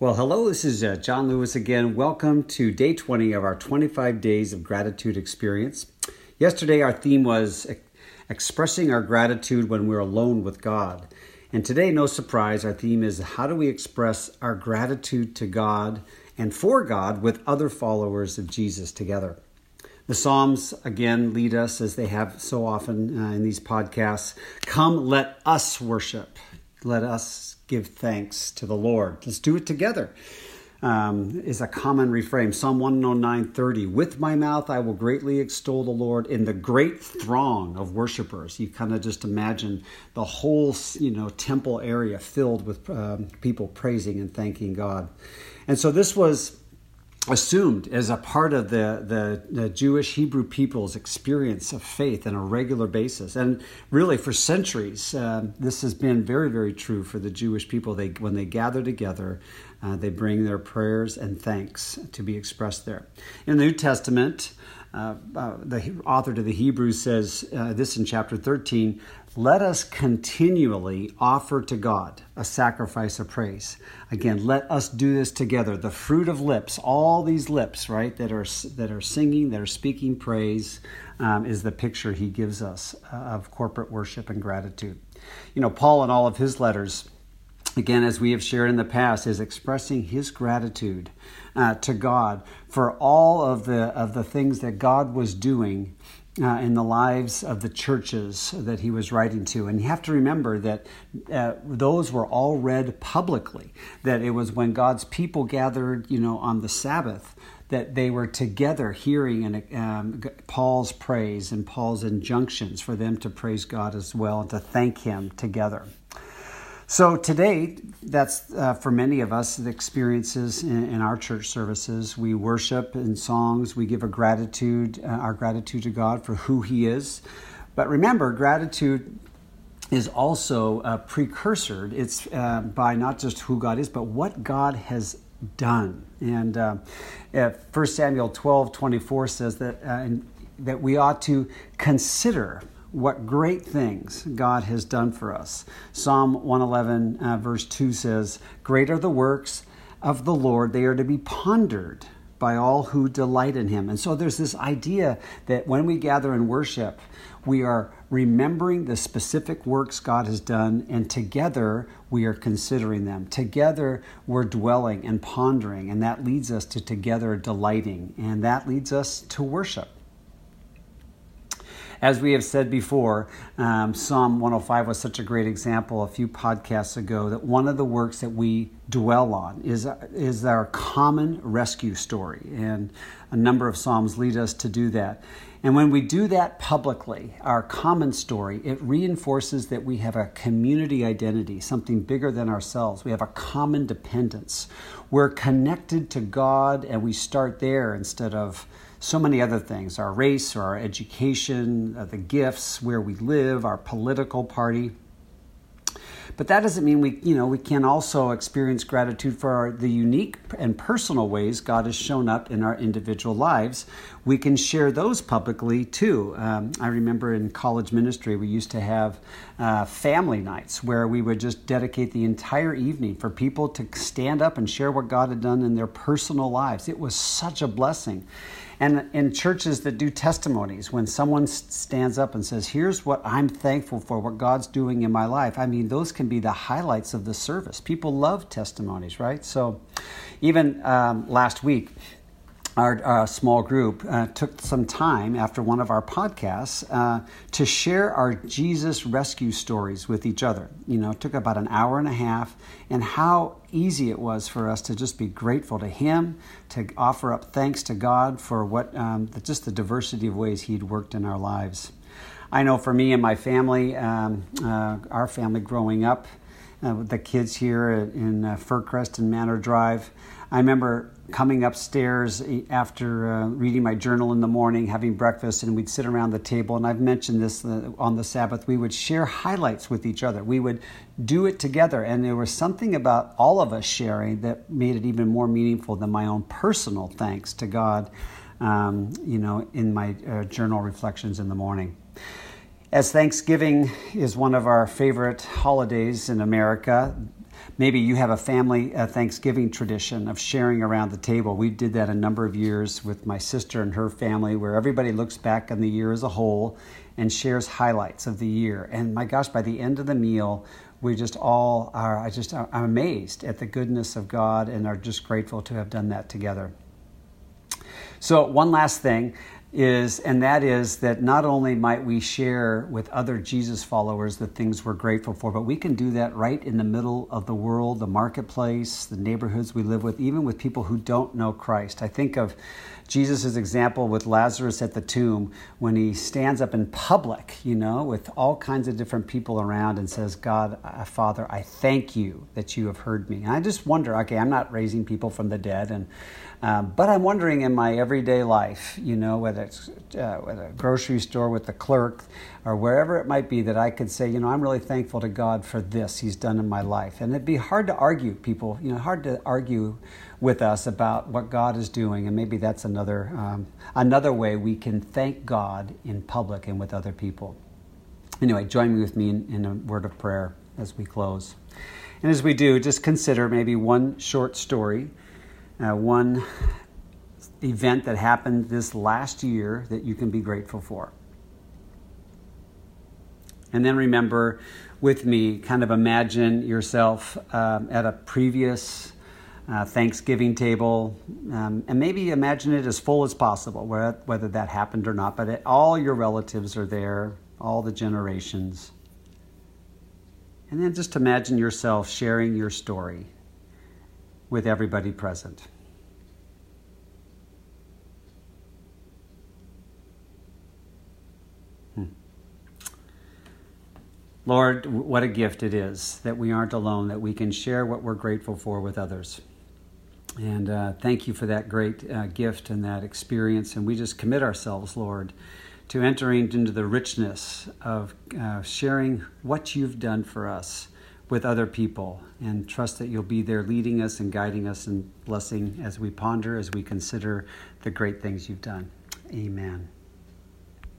Well, hello, this is uh, John Lewis again. Welcome to day 20 of our 25 days of gratitude experience. Yesterday, our theme was expressing our gratitude when we're alone with God. And today, no surprise, our theme is how do we express our gratitude to God and for God with other followers of Jesus together. The Psalms, again, lead us, as they have so often uh, in these podcasts. Come, let us worship. Let us give thanks to the Lord. Let's do it together. Um, is a common refrain. Psalm 109:30. With my mouth I will greatly extol the Lord in the great throng of worshipers. You kind of just imagine the whole, you know, temple area filled with um, people praising and thanking God. And so this was assumed as a part of the, the, the, Jewish Hebrew people's experience of faith on a regular basis. And really, for centuries, uh, this has been very, very true for the Jewish people. They, when they gather together, uh, they bring their prayers and thanks to be expressed there. In the New Testament, uh, uh the author to the Hebrews says uh, this in chapter 13 let us continually offer to God a sacrifice of praise. Again, let us do this together. The fruit of lips, all these lips, right, that are that are singing, that are speaking praise, um, is the picture he gives us uh, of corporate worship and gratitude. You know, Paul in all of his letters, again, as we have shared in the past, is expressing his gratitude uh, to God for all of the of the things that God was doing uh, in the lives of the churches that he was writing to. And you have to remember that uh, those were all read publicly, that it was when God's people gathered, you know, on the Sabbath that they were together hearing and, um, Paul's praise and Paul's injunctions for them to praise God as well and to thank him together. So today, that's uh, for many of us the experiences in, in, our church services. We worship in songs. We give a gratitude, uh, our gratitude to God for who He is. But remember, gratitude is also a precursor. It's uh, by not just who God is, but what God has done. And uh, 1 Samuel 12 24 says that, uh, that we ought to consider what great things God has done for us. Psalm 111, uh, verse 2 says, Great are the works of the Lord, they are to be pondered by all who delight in him. And so there's this idea that when we gather and worship, we are remembering the specific works God has done, and together we are considering them. Together we're dwelling and pondering, and that leads us to together delighting, and that leads us to worship. As we have said before, um, Psalm 105 was such a great example a few podcasts ago that one of the works that we dwell on is, is our common rescue story. And a number of Psalms lead us to do that. And when we do that publicly, our common story, it reinforces that we have a community identity, something bigger than ourselves. We have a common dependence. We're connected to God, and we start there instead of so many other things our race or our education, uh, the gifts, where we live, our political party. But that doesn't mean we, you know, we can also experience gratitude for our, the unique and personal ways God has shown up in our individual lives. We can share those publicly too. Um, I remember in college ministry, we used to have uh, family nights where we would just dedicate the entire evening for people to stand up and share what God had done in their personal lives. It was such a blessing. And in churches that do testimonies, when someone stands up and says, Here's what I'm thankful for, what God's doing in my life, I mean, those can be the highlights of the service. People love testimonies, right? So even um, last week, our, our, small group uh, took some time after one of our podcasts uh, to share our Jesus rescue stories with each other. You know, it took about an hour and a half, and how easy it was for us to just be grateful to Him, to offer up thanks to God for what um, the, just the diversity of ways He'd worked in our lives. I know for me and my family, um, uh, our family growing up, uh, the kids here in uh, Fircrest and Manor Drive, I remember coming upstairs after uh, reading my journal in the morning, having breakfast, and we'd sit around the table. And I've mentioned this uh, on the Sabbath. We would share highlights with each other. We would do it together. And there was something about all of us sharing that made it even more meaningful than my own personal thanks to God, um, you know, in my uh, journal reflections in the morning. As Thanksgiving is one of our favorite holidays in America, Maybe you have a family uh, Thanksgiving tradition of sharing around the table. We did that a number of years with my sister and her family, where everybody looks back on the year as a whole and shares highlights of the year. And my gosh, by the end of the meal, we just all are, I just, I'm amazed at the goodness of God and are just grateful to have done that together. So, one last thing is, and that is that not only might we share with other Jesus followers the things we're grateful for, but we can do that right in the middle of the world, the marketplace, the neighborhoods we live with, even with people who don't know Christ. I think of Jesus' example with Lazarus at the tomb when he stands up in public, you know, with all kinds of different people around and says, God, uh, Father, I thank you that you have heard me. And I just wonder, okay, I'm not raising people from the dead and um, but I'm wondering in my everyday life, you know, whether it's uh, at a grocery store with the clerk or wherever it might be, that I could say, you know, I'm really thankful to God for this He's done in my life. And it'd be hard to argue, people, you know, hard to argue with us about what God is doing. And maybe that's another, um, another way we can thank God in public and with other people. Anyway, join me with me in, in a word of prayer as we close. And as we do, just consider maybe one short story uh, one event that happened this last year that you can be grateful for. And then remember with me, kind of imagine yourself um, at a previous uh, Thanksgiving table, um, and maybe imagine it as full as possible, whether that happened or not. But it, all your relatives are there, all the generations. And then just imagine yourself sharing your story with everybody present. Lord, what a gift it is that we aren't alone, that we can share what we're grateful for with others. And uh, thank you for that great uh, gift and that experience. And we just commit ourselves, Lord, to entering into the richness of uh, sharing what you've done for us with other people and trust that you'll be there leading us and guiding us and blessing as we ponder, as we consider the great things you've done. Amen.